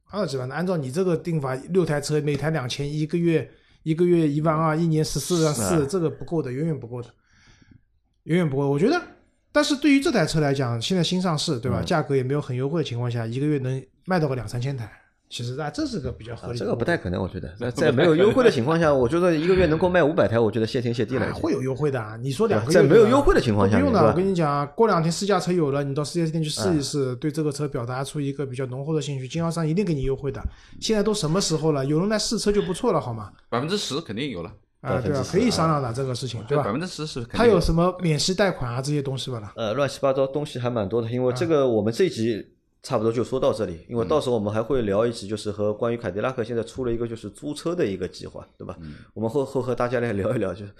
二十几万的，按照你这个定法，六台车每台两千，一个月一个月一万二，一年十四万四，这个不够的，远远不够的，远远不够。我觉得，但是对于这台车来讲，现在新上市，对吧？价格也没有很优惠的情况下，一个月能卖到个两三千台。其实啊，这是个比较合理的。这个不太可能，我觉得在没有优惠的情况下，我觉得一个月能够卖五百台，我觉得谢天谢地了。会有优惠的，你说两个月在没有优惠的情况下，不用的。我跟你讲，过两天试驾车有了，你到四 S 店去试一试，对这个车表达出一个比较浓厚的兴趣，经销商一定给你优惠的。现在都什么时候了？有人来试车就不错了，好吗？百分之十肯定有了啊，对啊，可以商量的这个事情，对吧？百分之十是。他有什么免息贷款啊这些东西吧？了？呃，乱七八糟东西还蛮多的，因为这个我们这集。差不多就说到这里，因为到时候我们还会聊一集，就是和关于凯迪拉克现在出了一个就是租车的一个计划，对吧？我们会会和大家来聊一聊，就是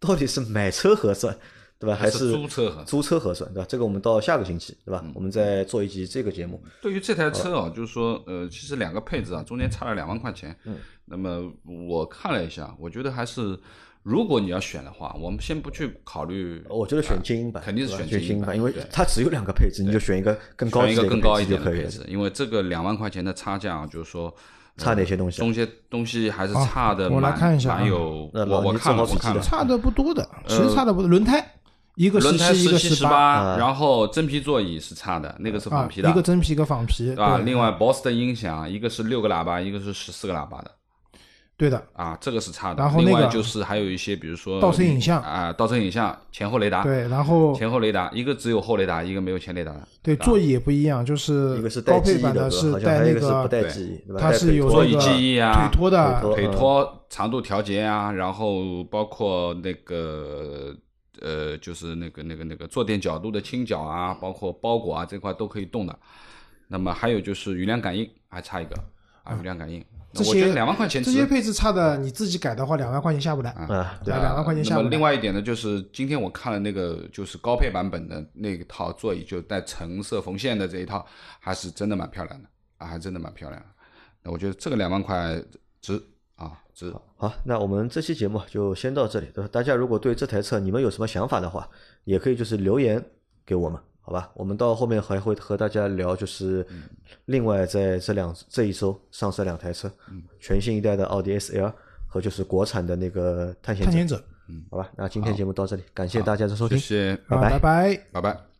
到底是买车合算，对吧？还是租车合租车合算，对吧？这个我们到下个星期，对吧？我们再做一集这个节目。对于这台车啊，就是说，呃，其实两个配置啊，中间差了两万块钱。嗯。那么我看了一下，我觉得还是。如果你要选的话，我们先不去考虑。我觉得选精英版，肯定是选精英版，因为它只有两个配置，你就选一个更高一个更高一点的配置。因为这个两万块钱的差价，就是说差哪些东西？中些东西还是差的。我来看一下，蛮有我我看我看了差的不多的，其实差的不多。轮胎一个轮胎十七，一个七十八，然后真皮座椅是差的，那个是啊仿，皮的，一个真皮，一个仿皮，对吧？对另外，BOSS 的音响，一个是六个喇叭，一个是十四个喇叭的。对的，啊，这个是差的。然后那个另外就是还有一些，比如说倒车影像啊，倒车影像、前后雷达，对，然后前后雷达，一个只有后雷达，一个没有前雷达的。对座椅也不一样，就是一个是带高记忆的，是带那一个是不带对记忆，对吧？它是有座椅记忆啊腿托的，腿托腿托长度调节啊，然后包括那个呃，就是那个那个那个坐垫角度的倾角啊，包括包裹啊这块都可以动的。那么还有就是雨量感应，还差一个啊，雨量感应。这那我觉得些两万块钱这些配置差的，你自己改的话，两万块钱下不来。啊，对对，两万块钱下不来。那么另外一点呢，就是今天我看了那个就是高配版本的那一套座椅，就带橙色缝线的这一套，还是真的蛮漂亮的啊，还真的蛮漂亮的。那我觉得这个两万块值啊，值。好，那我们这期节目就先到这里，对吧？大家如果对这台车你们有什么想法的话，也可以就是留言给我们，好吧？我们到后面还会和大家聊，就是另外在这两这一周上市两台车，全新一代的奥迪 S L 和就是国产的那个探险者，探险者，好吧？那今天节目到这里，感谢大家的收听，谢谢，拜拜拜。拜拜。